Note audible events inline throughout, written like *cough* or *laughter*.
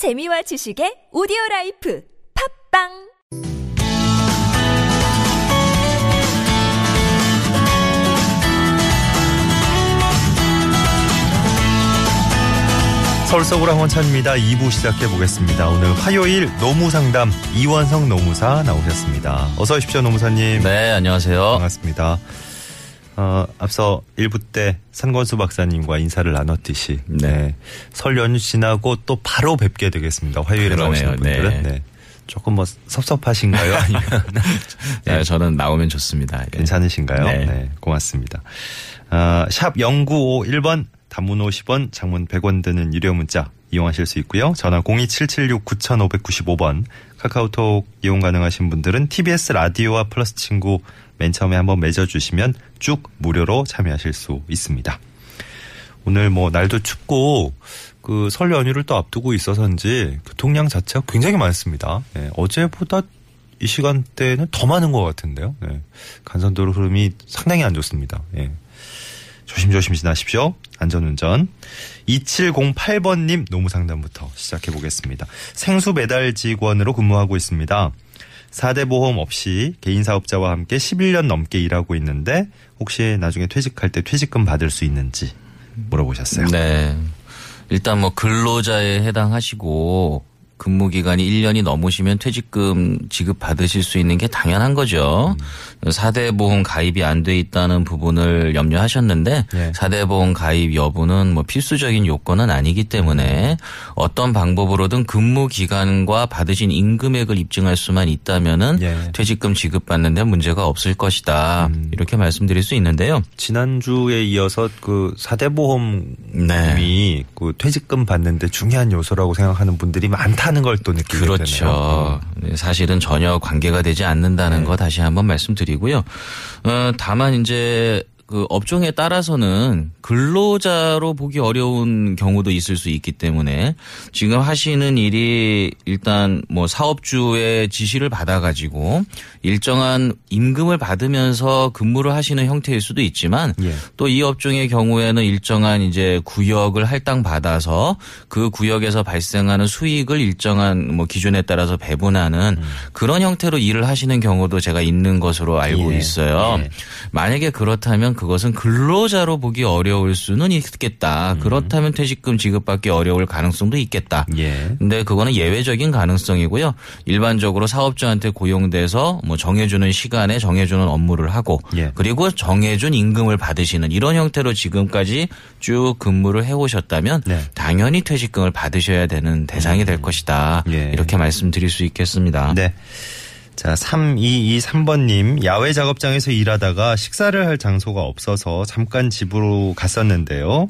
재미와 지식의 오디오 라이프 팝빵 서울 서구랑 원찬입니다. 2부 시작해 보겠습니다. 오늘 화요일 노무상담 이원성 노무사 나오셨습니다. 어서 오십시오, 노무사님. 네, 안녕하세요. 반갑습니다. 어, 앞서 1부 때 산권수 박사님과 인사를 나눴듯이 네. 네. 설 연휴 지나고 또 바로 뵙게 되겠습니다. 화요일에. 나오시는 분들은. 네. 네. 조금 뭐 섭섭하신가요? *laughs* 아니면 *laughs* 네, 저는 나오면 좋습니다. 예. 괜찮으신가요? 네. 네. 고맙습니다. 아, 샵 0951번 단문 50원, 장문 100원 드는 유료 문자 이용하실 수 있고요. 전화 02776-9595번 카카오톡 이용 가능하신 분들은 TBS 라디오와 플러스 친구 맨 처음에 한번 맺어주시면 쭉 무료로 참여하실 수 있습니다. 오늘 뭐 날도 춥고 그 설 연휴를 또 앞두고 있어서인지 교통량 자체가 굉장히 많습니다. 예, 어제보다 이 시간대는 더 많은 것 같은데요. 예, 간선도로 흐름이 상당히 안 좋습니다. 예. 조심조심 지나십시오. 안전운전. 2708번님 노무 상담부터 시작해 보겠습니다. 생수 배달 직원으로 근무하고 있습니다. 4대 보험 없이 개인 사업자와 함께 11년 넘게 일하고 있는데 혹시 나중에 퇴직할 때 퇴직금 받을 수 있는지 물어보셨어요. 네. 일단 뭐 근로자에 해당하시고 근무 기간이 1년이 넘으시면 퇴직금 지급 받으실 수 있는 게 당연한 거죠. 음. 4대 보험 가입이 안 돼 있다는 부분을 염려하셨는데 네. 4대 보험 가입 여부는 뭐 필수적인 요건은 아니기 때문에 어떤 방법으로든 근무 기간과 받으신 임금액을 입증할 수만 있다면은 예. 퇴직금 지급 받는 데 문제가 없을 것이다. 음. 이렇게 말씀드릴 수 있는데요. 지난주에 이어서 그 4대 보험이 네. 그 퇴직금 받는 데 중요한 요소라고 생각하는 분들이 많다 는 걸 또 느끼게 되네요. 그렇죠. 네, 사실은 전혀 관계가 되지 않는다는 네. 거 다시 한번 말씀드리고요. 어, 다만 이제 그 업종에 따라서는 근로자로 보기 어려운 경우도 있을 수 있기 때문에 지금 하시는 일이 일단 뭐 사업주의 지시를 받아가지고 일정한 임금을 받으면서 근무를 하시는 형태일 수도 있지만 예. 또이 업종의 경우에는 일정한 이제 구역을 할당 받아서 그 구역에서 발생하는 수익을 일정한 뭐 기준에 따라서 배분하는 그런 형태로 일을 하시는 경우도 제가 있는 것으로 알고 예. 있어요. 예. 만약에 그렇다면 그것은 근로자로 보기 어려울 수는 있겠다. 그렇다면 퇴직금 지급받기 어려울 가능성도 있겠다. 예. 근데 그거는 예외적인 가능성이고요. 일반적으로 사업자한테 고용돼서 뭐 정해주는 시간에 정해주는 업무를 하고 예. 그리고 정해준 임금을 받으시는 이런 형태로 지금까지 쭉 근무를 해오셨다면 네. 당연히 퇴직금을 받으셔야 되는 대상이 될 것이다. 예. 이렇게 말씀드릴 수 있겠습니다. 네. 자, 3223번님, 야외 작업장에서 일하다가 식사를 할 장소가 없어서 잠깐 집으로 갔었는데요.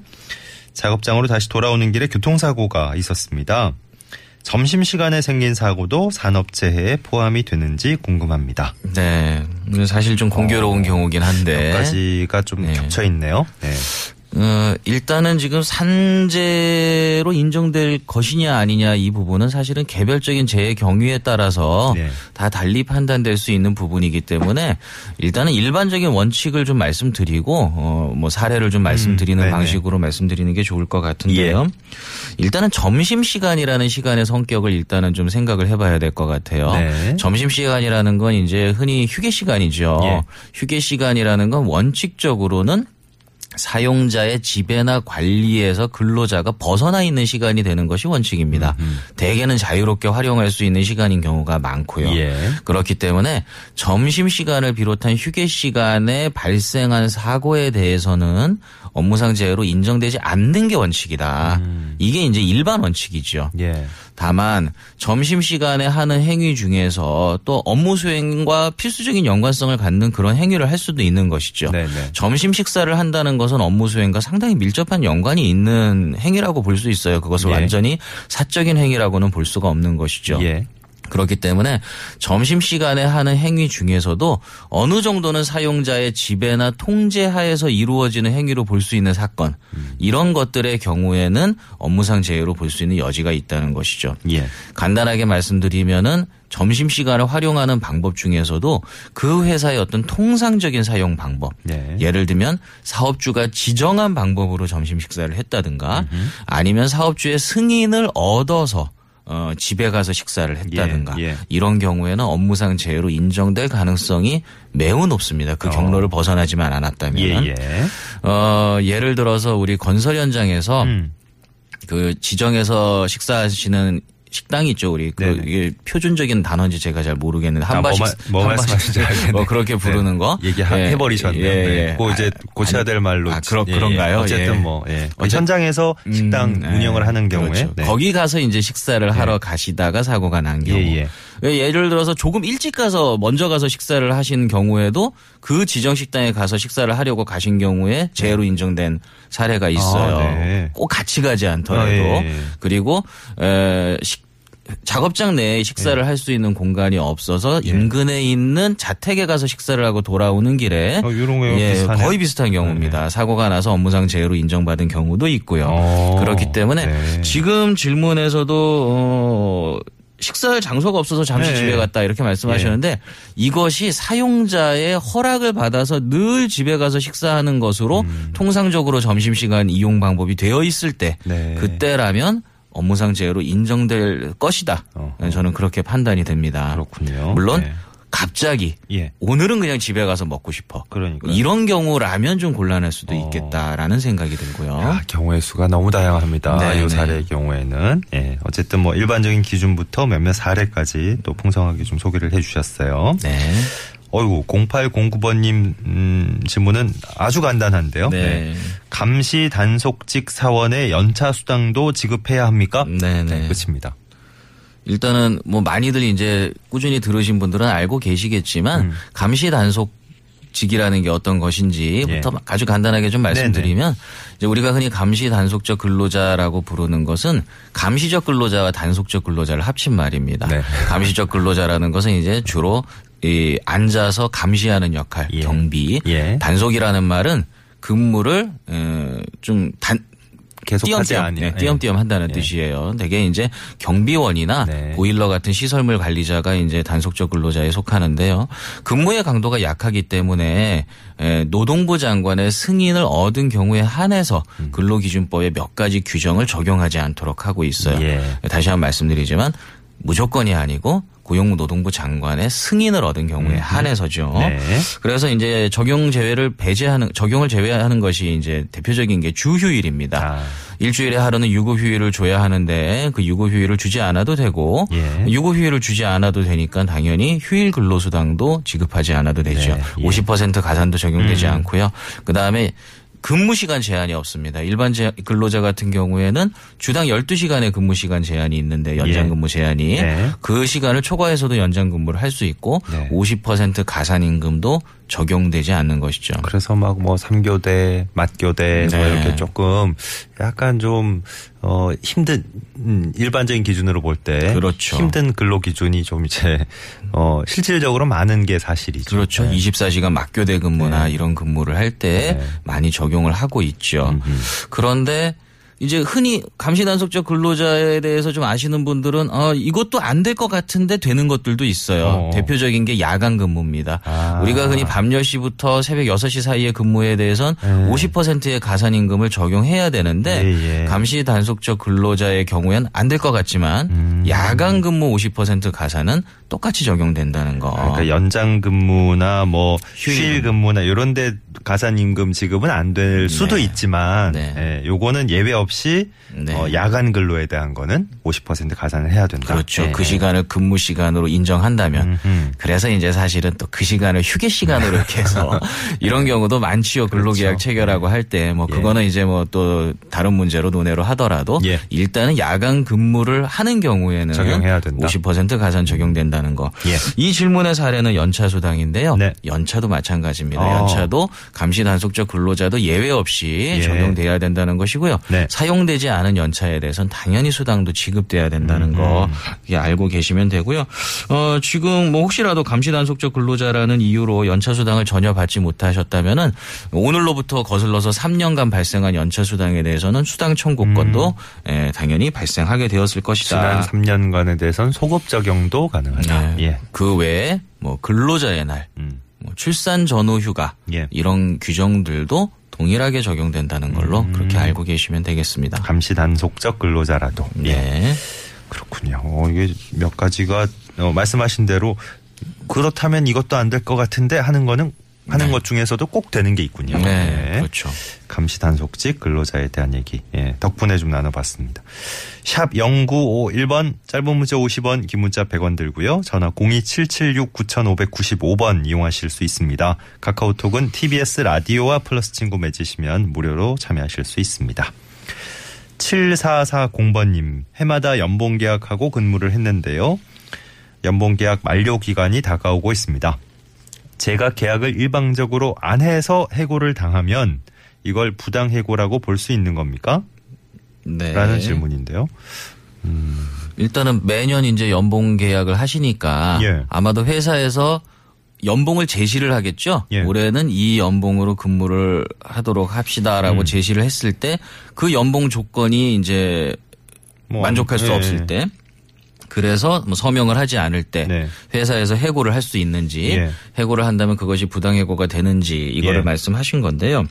작업장으로 다시 돌아오는 길에 교통사고가 있었습니다. 점심시간에 생긴 사고도 산업재해에 포함이 되는지 궁금합니다. 네. 사실 좀 공교로운 경우긴 한데. 몇 가지가 좀 네. 겹쳐 있네요. 네. 어, 일단은 지금 산재로 인정될 것이냐 아니냐 이 부분은 사실은 개별적인 재해 경위에 따라서 네. 다 달리 판단될 수 있는 부분이기 때문에 일단은 일반적인 원칙을 좀 말씀드리고 어, 뭐 사례를 좀 말씀드리는 네네. 방식으로 말씀드리는 게 좋을 것 같은데요. 일단은 점심 시간이라는 시간의 성격을 일단은 좀 생각을 해봐야 될 것 같아요. 네. 점심 시간이라는 건 이제 흔히 휴게 시간이죠. 예. 휴게 시간이라는 건 원칙적으로는 사용자의 지배나 관리에서 근로자가 벗어나 있는 시간이 되는 것이 원칙입니다. 대개는 자유롭게 활용할 수 있는 시간인 경우가 많고요. 예. 그렇기 때문에 점심 시간을 비롯한 휴게 시간에 발생한 사고에 대해서는 업무상 재해로 인정되지 않는 게 원칙이다. 이게 이제 일반 원칙이죠. 예. 다만 점심 시간에 하는 행위 중에서 또 업무 수행과 필수적인 연관성을 갖는 그런 행위를 할 수도 있는 것이죠. 네네. 점심 식사를 한다는 것은 업무 수행과 상당히 밀접한 연관이 있는 행위라고 볼 수 있어요. 그것을 예. 완전히 사적인 행위라고는 볼 수가 없는 것이죠. 예. 그렇기 때문에 점심 시간에 하는 행위 중에서도 어느 정도는 사용자의 지배나 통제 하에서 이루어지는 행위로 볼 수 있는 사건 이런 것들의 경우에는 업무상 재해로 볼 수 있는 여지가 있다는 것이죠. 예. 간단하게 말씀드리면은 점심 시간을 활용하는 방법 중에서도 그 회사의 어떤 통상적인 사용 방법. 네. 예를 들면 사업주가 지정한 방법으로 점심 식사를 했다든가 아니면 사업주의 승인을 얻어서 어, 집에 가서 식사를 했다든가 예, 예. 이런 경우에는 업무상 재해로 인정될 가능성이 매우 높습니다. 그 경로를 벗어나지만 않았다면. 예, 예. 어, 예를 들어서 우리 건설 현장에서 음. 그 지정해서 식사하시는 식당이 있죠. 우리 그 네네. 이게 표준적인 단어인지 제가 잘 모르겠는데 아, 한바식 뭐 말- 뭐 말씀하시는지 알겠네. 뭐 그렇게 부르는 거 얘기해 버리셨네요. 예, 예. 네. 그 이제 아, 고쳐야 될 말로. 아, 그러, 예, 예. 그런가요? 어쨌든 예. 뭐, 예. 어쨌든- 현장에서 식당 음, 운영을 예. 하는 경우에. 그렇죠. 네. 거기 가서 이제 식사를 하러 가시다가 사고가 난 경우. 예, 예. 예를 들어서 조금 일찍 가서 먼저 가서 식사를 하신 경우에도 그 지정 식당에 가서 식사를 하려고 가신 경우에 재해로 인정된 사례가 있어요. 아, 네. 꼭 같이 가지 않더라도 아, 예, 예. 그리고 에, 식 작업장 내에 예. 식사를 할수 있는 공간이 없어서 인근에 있는 자택에 가서 식사를 하고 돌아오는 길에 어? 예, 비슷하네요. 거의 비슷한 경우입니다. 사고가 나서 업무상 재해로 인정받은 경우도 있고요. 어, 그렇기 때문에 네. 지금 질문에서도 어 식사할 장소가 없어서 잠시 네. 집에 갔다 이렇게 말씀하셨는데 이것이 사용자의 허락을 받아서 늘 집에 가서 식사하는 것으로 음. 통상적으로 점심시간 이용 방법이 되어 있을 때 네. 그때라면 업무상 재해로 인정될 것이다. 어허. 저는 그렇게 판단이 됩니다. 그렇군요. 물론 네. 갑자기 예. 오늘은 그냥 집에 가서 먹고 싶어. 그러니까요. 이런 경우라면 좀 곤란할 수도 어. 있겠다라는 생각이 들고요. 아, 경우의 수가 너무 다양합니다. 네, 이 네. 사례의 경우에는. 예. 어쨌든 뭐 일반적인 기준부터 몇몇 사례까지 또 풍성하게 좀 소개를 해 주셨어요. 네. 어이구, 0809번님, 음, 질문은 아주 간단한데요. 네. 감시 단속직 사원의 연차 수당도 지급해야 합니까? 네, 네. 끝입니다. 일단은 뭐 많이들 이제 꾸준히 들으신 분들은 알고 계시겠지만 음. 감시 단속 직이라는 게 어떤 것인지부터 예. 아주 간단하게 좀 말씀드리면 이제 우리가 흔히 감시 단속적 근로자라고 부르는 것은 감시적 근로자와 단속적 근로자를 합친 말입니다. 네. 감시적 근로자라는 것은 이제 주로 이 앉아서 감시하는 역할, 예. 경비. 예. 단속이라는 말은 근무를 어, 좀단 계속하지 띄엄띄엄, 않니 네, 띄엄띄엄 한다는 예. 뜻이에요. 대개 이제 경비원이나 네. 보일러 같은 시설물 관리자가 이제 단속적 근로자에 속하는데요. 근무의 강도가 약하기 때문에 에, 노동부 장관의 승인을 얻은 경우에 한해서 음. 근로기준법에 몇 가지 규정을 적용하지 않도록 하고 있어요. 예. 다시 한번 말씀드리지만 무조건이 아니고 고용노동부 장관의 승인을 얻은 경우에 한해서죠. 네. 그래서 이제 적용 제외를 배제하는 적용을 제외하는 것이 이제 대표적인 게 주휴일입니다. 아. 일주일에 하루는 유급 휴일을 줘야 하는데 그 유급 휴일을 주지 않아도 되고 예. 유급 휴일을 주지 않아도 되니까 당연히 휴일 근로수당도 지급하지 않아도 되죠. 네, 예. 50% 가산도 적용되지 않고요. 그 다음에 근무 시간 제한이 없습니다. 일반 제- 근로자 같은 경우에는 주당 12시간의 근무 시간 제한이 있는데 연장 예. 근무 제한이 네. 그 시간을 초과해서도 연장 근무를 할 수 있고 네. 50% 가산 임금도 적용되지 않는 것이죠. 그래서 막 뭐 삼교대, 맞교대 뭐 네. 이렇게 조금 약간 좀 어, 힘든 음, 일반적인 기준으로 볼 때 그렇죠. 힘든 근로 기준이 좀 이제 어, 실질적으로 많은 게 사실이죠. 그렇죠. 네. 24시간 막교대 근무나 이런 근무를 할때 네. 많이 적용을 하고 있죠. 그런데 이제 흔히 감시단속적 근로자에 대해서 좀 아시는 분들은 어, 이것도 안 될 것 같은데 되는 것들도 있어요. 어. 대표적인 게 야간 근무입니다. 아. 우리가 흔히 밤 10시부터 새벽 6시 사이의 근무에 대해선 네. 50%의 가산임금을 적용해야 되는데 예, 예. 감시 단속적 근로자의 경우엔 안 될 것 같지만 음. 야간 근무 50% 가산은 똑같이 적용된다는 거. 그러니까 연장 근무나 뭐 휴일 휴일 근무나 이런 데 가산 임금 지급은 안 될 수도 네. 있지만 네. 예, 요거는 예외 없이 네. 어, 야간 근로에 대한 거는 50% 가산을 해야 된다. 그렇죠. 예. 그 시간을 근무 시간으로 인정한다면. 음흠. 그래서 이제 사실은 또 그 시간을 휴게 시간으로 이렇게 해서 *laughs* 이런 경우도 많지요. 근로계약 그렇죠. 체결하고 할 때뭐 예. 그거는 이제 뭐 또 다른 문제로 논의로 하더라도 예. 일단은 야간 근무를 하는 경우에는 적용해야 된다. 50% 가산 적용된다는 거. 예. 이 질문의 사례는 연차 수당인데요. 네. 연차도 마찬가지입니다. 어. 연차도 감시 단속적 근로자도 예외 없이 예. 적용돼야 된다는 것이고요. 네. 사용되지 않은 연차에 대해서는 당연히 수당도 지급돼야 된다는 거 음. 이게 알고 계시면 되고요. 어, 지금 뭐 혹시라도 감시 단속적 근로자라는 이유로 연차 수당을 전혀 받지 못하셨다면은 오늘로부터 거슬러서 3년간 발생한 연차 수당에 대해서는 수당 청구권도 예, 당연히 발생하게 되었을 지난 것이다. 3년간에 대해서는 소급 적용도 가능하다. 네. 예. 그 외에 뭐 근로자의 날, 음. 뭐 출산 전후 휴가 예. 이런 규정들도 동일하게 적용된다는 걸로 음. 그렇게 알고 계시면 되겠습니다. 감시 단속적 근로자라도. 예. 네. 그렇군요. 이게 몇 가지가 어, 말씀하신 대로 그렇다면 이것도 안 될 것 같은데 하는 거는 하는 것 중에서도 꼭 되는 게 있군요. 네, 그렇죠. 감시 단속직 근로자에 대한 얘기 예, 덕분에 좀 나눠봤습니다. 샵 0951번 짧은 문자 50원 긴 문자 100원 들고요. 전화 02776-9595번 이용하실 수 있습니다. 카카오톡은 TBS 라디오와 플러스 친구 맺으시면 무료로 참여하실 수 있습니다. 7440번님 해마다 연봉 계약하고 근무를 했는데요. 연봉 계약 만료 기간이 다가오고 있습니다. 제가 계약을 일방적으로 안 해서 해고를 당하면 이걸 부당 해고라고 볼 수 있는 겁니까? 네. 라는 질문인데요. 일단은 매년 이제 연봉 계약을 하시니까 예. 아마도 회사에서 연봉을 제시를 하겠죠. 예. 올해는 이 연봉으로 근무를 하도록 합시다라고 음. 제시를 했을 때 그 연봉 조건이 이제 뭐, 만족할 수 예. 없을 때 그래서 뭐 서명을 하지 않을 때 네. 회사에서 해고를 할 수 있는지 예. 해고를 한다면 그것이 부당 해고가 되는지 이거를 예. 말씀하신 건데요.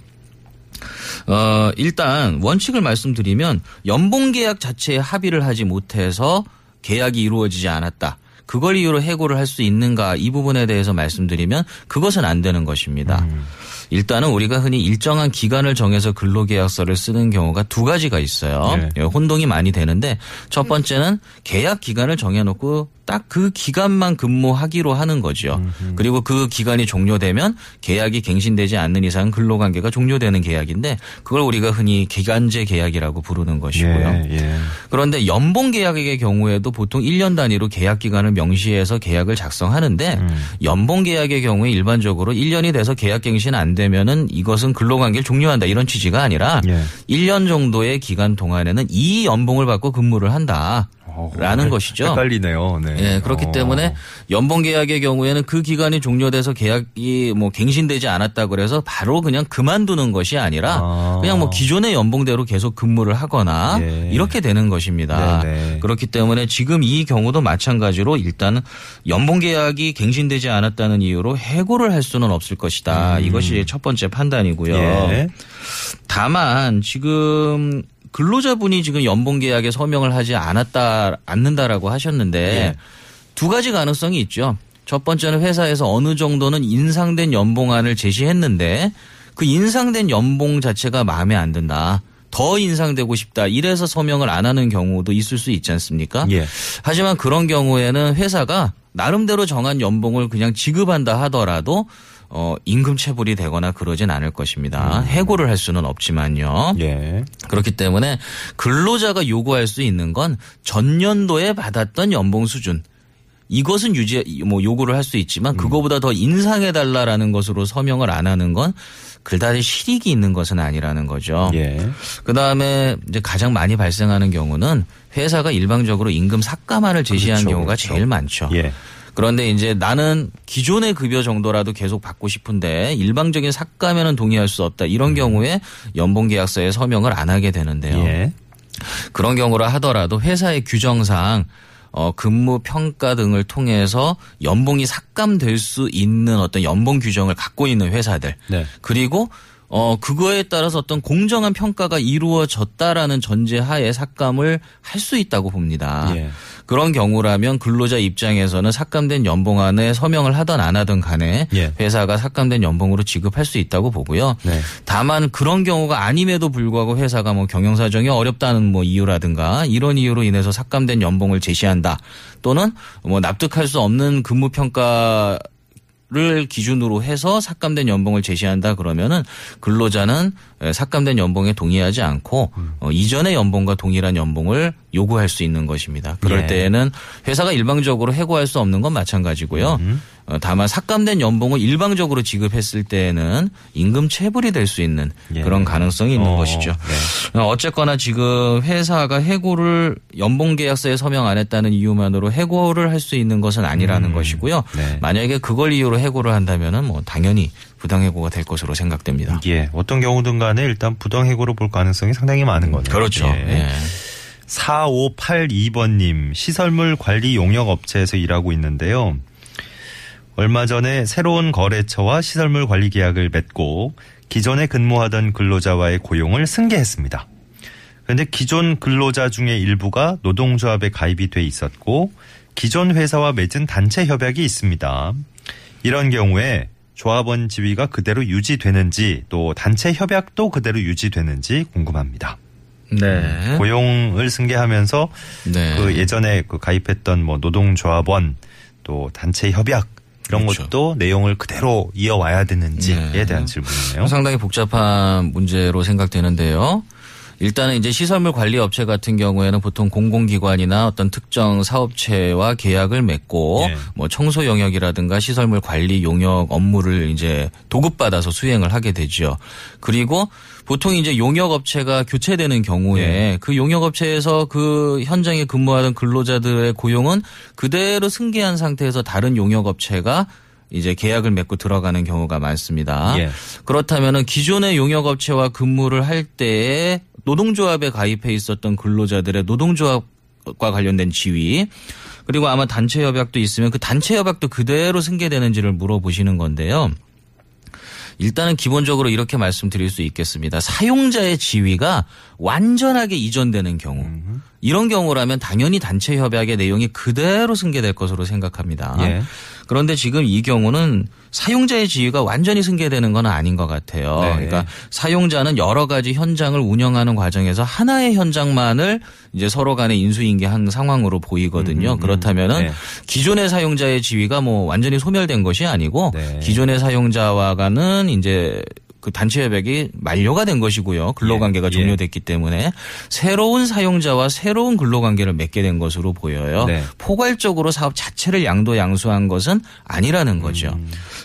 어, 일단 원칙을 말씀드리면 연봉 계약 자체에 합의를 하지 못해서 계약이 이루어지지 않았다. 그걸 이유로 해고를 할 수 있는가 이 부분에 대해서 말씀드리면 그것은 안 되는 것입니다. 음. 일단은 우리가 흔히 일정한 기간을 정해서 근로계약서를 쓰는 경우가 두 가지가 있어요. 네. 예, 혼동이 많이 되는데 첫 번째는 계약 기간을 정해놓고 딱 그 기간만 근무하기로 하는 거죠. 그리고 그 기간이 종료되면 계약이 갱신되지 않는 이상 근로관계가 종료되는 계약인데 그걸 우리가 흔히 기간제 계약이라고 부르는 것이고요. 예, 예. 그런데 연봉 계약의 경우에도 보통 1년 단위로 계약 기간을 명시해서 계약을 작성하는데 음. 연봉 계약의 경우에 일반적으로 1년이 돼서 계약 갱신 안 되면은 이것은 근로관계를 종료한다 이런 취지가 아니라 예. 1년 정도의 기간 동안에는 이 연봉을 받고 근무를 한다. 어, 라는 헷- 것이죠. 헷갈리네요. 네. 예, 그렇기 어. 때문에 연봉 계약의 경우에는 그 기간이 종료돼서 계약이 뭐 갱신되지 않았다 그래서 바로 그냥 그만두는 것이 아니라 아. 그냥 뭐 기존의 연봉대로 계속 근무를 하거나 예. 이렇게 되는 것입니다. 네네. 그렇기 때문에 지금 이 경우도 마찬가지로 일단은 연봉 계약이 갱신되지 않았다는 이유로 해고를 할 수는 없을 것이다. 이것이 첫 번째 판단이고요. 음. 예. 다만 지금 근로자분이 지금 연봉 계약에 서명을 하지 않았다 않는다라고 하셨는데 예. 두 가지 가능성이 있죠. 첫 번째는 회사에서 어느 정도는 인상된 연봉안을 제시했는데 그 인상된 연봉 자체가 마음에 안 든다. 더 인상되고 싶다. 이래서 서명을 안 하는 경우도 있을 수 있지 않습니까? 예. 하지만 그런 경우에는 회사가 나름대로 정한 연봉을 그냥 지급한다 하더라도 어, 임금 체불이 되거나 그러진 않을 것입니다. 해고를 할 수는 없지만요. 예. 그렇기 때문에 근로자가 요구할 수 있는 건 전년도에 받았던 연봉 수준. 이것은 유지 뭐 요구를 할 수 있지만 그거보다 더 인상해 달라라는 것으로 서명을 안 하는 건 그다지 실익이 있는 것은 아니라는 거죠. 예. 그다음에 이제 가장 많이 발생하는 경우는 회사가 일방적으로 임금 삭감안을 제시한 그렇죠, 경우가 그렇죠. 제일 많죠. 예. 그런데 이제 나는 기존의 급여 정도라도 계속 받고 싶은데 일방적인 삭감에는 동의할 수 없다. 이런 경우에 연봉 계약서에 서명을 안 하게 되는데요. 예. 그런 경우라 하더라도 회사의 규정상 어, 근무 평가 등을 통해서 연봉이 삭감될 수 있는 어떤 연봉 규정을 갖고 있는 회사들. 네. 그리고 어, 그거에 따라서 어떤 공정한 평가가 이루어졌다라는 전제 하에 삭감을 할 수 있다고 봅니다. 예. 그런 경우라면 근로자 입장에서는 삭감된 연봉 안에 서명을 하던 안 하던 간에 예. 회사가 삭감된 연봉으로 지급할 수 있다고 보고요. 네. 다만 그런 경우가 아님에도 불구하고 회사가 뭐 경영 사정이 어렵다는 뭐 이유라든가 이런 이유로 인해서 삭감된 연봉을 제시한다. 또는 뭐 납득할 수 없는 근무 평가 를 기준으로 해서 삭감된 연봉을 제시한다 그러면은 근로자는 삭감된 연봉에 동의하지 않고 어, 이전의 연봉과 동일한 연봉을 요구할 수 있는 것입니다. 그럴 예. 때에는 회사가 일방적으로 해고할 수 없는 건 마찬가지고요. 어, 다만 삭감된 연봉을 일방적으로 지급했을 때에는 임금 체불이 될 수 있는 예. 그런 가능성이 있는 어, 것이죠. 네. 어, 어쨌거나 지금 회사가 해고를 연봉 계약서에 서명 안 했다는 이유만으로 해고를 할 수 있는 것은 아니라는 것이고요. 네. 만약에 그걸 이유로 해고를 한다면은 뭐 당연히 부당 해고가 될 것으로 생각됩니다. 예. 어떤 경우든 간에 일단 부당해고로 볼 가능성이 상당히 많은 거네요. 그렇죠. 예. 예. 4582번님, 시설물 관리 용역 업체에서 일하고 있는데요. 얼마 전에 새로운 거래처와 시설물 관리 계약을 맺고 기존에 근무하던 근로자와의 고용을 승계했습니다. 그런데 기존 근로자 중에 일부가 노동조합에 가입이 돼 있었고 기존 회사와 맺은 단체 협약이 있습니다. 이런 경우에 조합원 지위가 그대로 유지되는지 또 단체 협약도 그대로 유지되는지 궁금합니다. 네. 고용을 승계하면서 네. 그 예전에 그 가입했던 뭐 노동조합원 또 단체 협약 이런 그렇죠. 것도 내용을 그대로 이어와야 되는지에 네. 대한 질문이에요. 상당히 복잡한 문제로 생각되는데요. 일단은 이제 시설물 관리 업체 같은 경우에는 보통 공공기관이나 어떤 특정 사업체와 계약을 맺고 예. 뭐 청소 영역이라든가 시설물 관리 용역 업무를 이제 도급받아서 수행을 하게 되죠. 그리고 보통 이제 용역 업체가 교체되는 경우에 예. 그 용역 업체에서 그 현장에 근무하던 근로자들의 고용은 그대로 승계한 상태에서 다른 용역 업체가 이제 계약을 맺고 들어가는 경우가 많습니다. 예. 그렇다면은 기존의 용역업체와 근무를 할 때에 노동조합에 가입해 있었던 근로자들의 노동조합과 관련된 지위 그리고 아마 단체 협약도 있으면 그 단체 협약도 그대로 승계되는지를 물어보시는 건데요. 일단은 기본적으로 이렇게 말씀드릴 수 있겠습니다. 사용자의 지위가 완전하게 이전되는 경우. 이런 경우라면 당연히 단체 협약의 내용이 그대로 승계될 것으로 생각합니다. 예. 그런데 지금 이 경우는 사용자의 지위가 완전히 승계되는 건 아닌 것 같아요. 네. 그러니까 사용자는 여러 가지 현장을 운영하는 과정에서 하나의 현장만을 이제 서로 간에 인수인계한 상황으로 보이거든요. 그렇다면은 네. 기존의 사용자의 지위가 뭐 완전히 소멸된 것이 아니고 네. 기존의 사용자와가는 이제 그 단체 협약이 만료가 된 것이고요. 근로관계가 예. 종료됐기 때문에 새로운 사용자와 새로운 근로관계를 맺게 된 것으로 보여요. 네. 포괄적으로 사업 자체를 양도 양수한 것은 아니라는 거죠.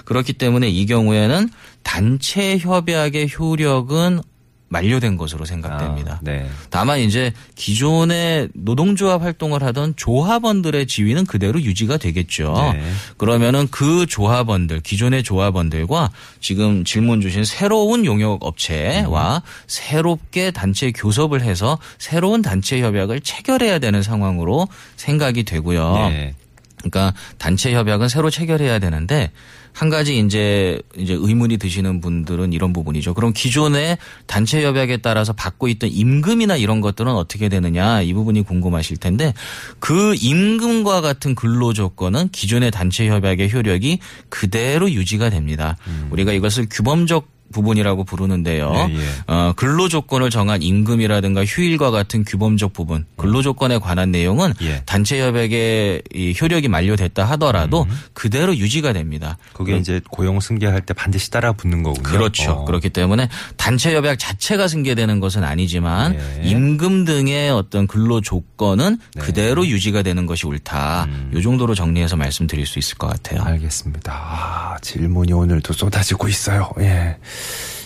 그렇기 때문에 이 경우에는 단체 협약의 효력은 만료된 것으로 생각됩니다. 아, 네. 다만 이제 기존의 노동조합 활동을 하던 조합원들의 지위는 그대로 유지가 되겠죠. 네. 그러면은 그 조합원들, 기존의 조합원들과 지금 질문 주신 새로운 용역 업체와 새롭게 단체 교섭을 해서 새로운 단체 협약을 체결해야 되는 상황으로 생각이 되고요. 네. 그러니까 단체 협약은 새로 체결해야 되는데 한 가지 이제 이제 의문이 드시는 분들은 이런 부분이죠. 그럼 기존의 단체 협약에 따라서 받고 있던 임금이나 이런 것들은 어떻게 되느냐 이 부분이 궁금하실 텐데 그 임금과 같은 근로 조건은 기존의 단체 협약의 효력이 그대로 유지가 됩니다. 우리가 이것을 규범적 부분이라고 부르는데요. 예, 예. 어, 근로 조건을 정한 임금이라든가 휴일과 같은 규범적 부분, 근로 조건에 관한 내용은 예. 단체 협약의 이 효력이 만료됐다 하더라도 그대로 유지가 됩니다. 그게 이제 고용 승계할 때 반드시 따라 붙는 거군요. 그렇죠. 어. 그렇기 때문에 단체 협약 자체가 승계되는 것은 아니지만 예. 임금 등의 어떤 근로 조건은 네. 그대로 유지가 되는 것이 옳다. 음. 이 정도로 정리해서 말씀드릴 수 있을 것 같아요. 알겠습니다. 아, 질문이 오늘도 쏟아지고 있어요. 예.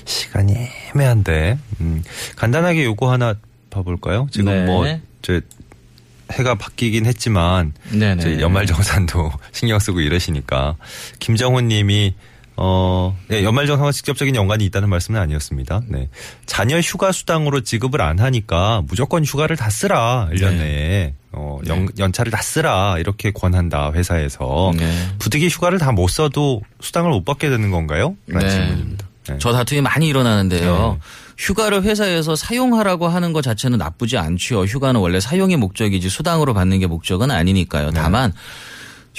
시간이 애매한데, 음, 간단하게 요거 하나 봐볼까요? 지금 네. 뭐, 저, 해가 바뀌긴 했지만, 네네. 저 연말 정산도 *laughs* 신경 쓰고 이러시니까, 김정훈 님이, 어, 네, 연말정산과 직접적인 연관이 있다는 말씀은 아니었습니다. 네. 자녀 휴가 수당으로 지급을 안 하니까 무조건 휴가를 다 쓰라, 1년 네. 내에. 어, 연, 연차를 다 쓰라, 이렇게 권한다, 회사에서. 네. 부득이 휴가를 다 못 써도 수당을 못 받게 되는 건가요? 라는 네. 질문입니다. 네. 저 다툼이 많이 일어나는데요. 네. 휴가를 회사에서 사용하라고 하는 것 자체는 나쁘지 않죠. 휴가는 원래 사용이 목적이지 수당으로 받는 게 목적은 아니니까요. 네. 다만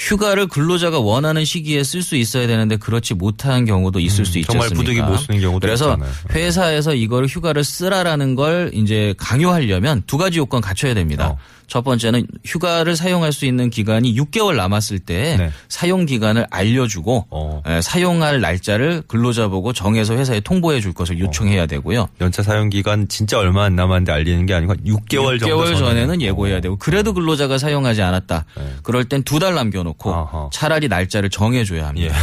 휴가를 근로자가 원하는 시기에 쓸 수 있어야 되는데 그렇지 못한 경우도 있을 수 있지 음, 정말? 부득이 못 쓰는 경우도 그래서 있잖아요. 회사에서 이걸 휴가를 쓰라라는 걸 이제 강요하려면 두 가지 요건 갖춰야 됩니다. 어. 첫 번째는 휴가를 사용할 수 있는 기간이 6개월 남았을 때 네. 사용 기간을 알려주고 어. 에, 사용할 날짜를 근로자 보고 정해서 회사에 통보해 줄 것을 요청해야 되고요. 연차 사용 기간 진짜 얼마 안 남았는데 알리는 게 아니고 6개월, 정도 6개월 전에는 전에. 예고해야 되고 그래도 근로자가 사용하지 않았다. 네. 그럴 땐 두 달 남겨놓고 아하. 차라리 날짜를 정해줘야 예. 합니다.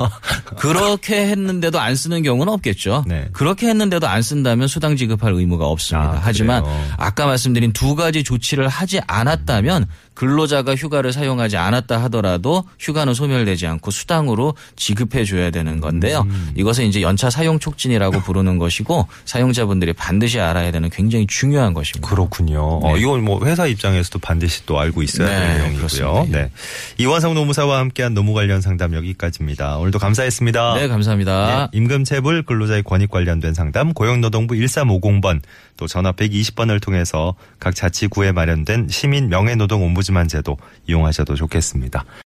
*laughs* 그렇게 했는데도 안 쓰는 경우는 없겠죠. 네. 그렇게 했는데도 안 쓴다면 수당 지급할 의무가 없습니다. 아, 하지만 그래요? 아까 말씀드린 두 가지 조치를 하지 않았다면 근로자가 휴가를 사용하지 않았다 하더라도 휴가는 소멸되지 않고 수당으로 지급해 줘야 되는 건데요. 음. 이것은 이제 연차 사용 촉진이라고 부르는 것이고 사용자분들이 반드시 알아야 되는 굉장히 중요한 것입니다. 그렇군요. 어, 이건 뭐 회사 입장에서도 반드시 또 알고 있어야 네, 될 내용이고요. 그렇습니다. 네. 이완성 노무사와 함께한 노무 관련 상담 여기까지입니다. 오늘도 감사했습니다. 네, 감사합니다. 네, 임금체불 근로자의 권익 관련된 상담 고용노동부 1350번 또 전화 120번을 통해서 각 자치구에 마련된 시민 명예노동 옴부 즈만 제도 이용하셔도 좋겠습니다.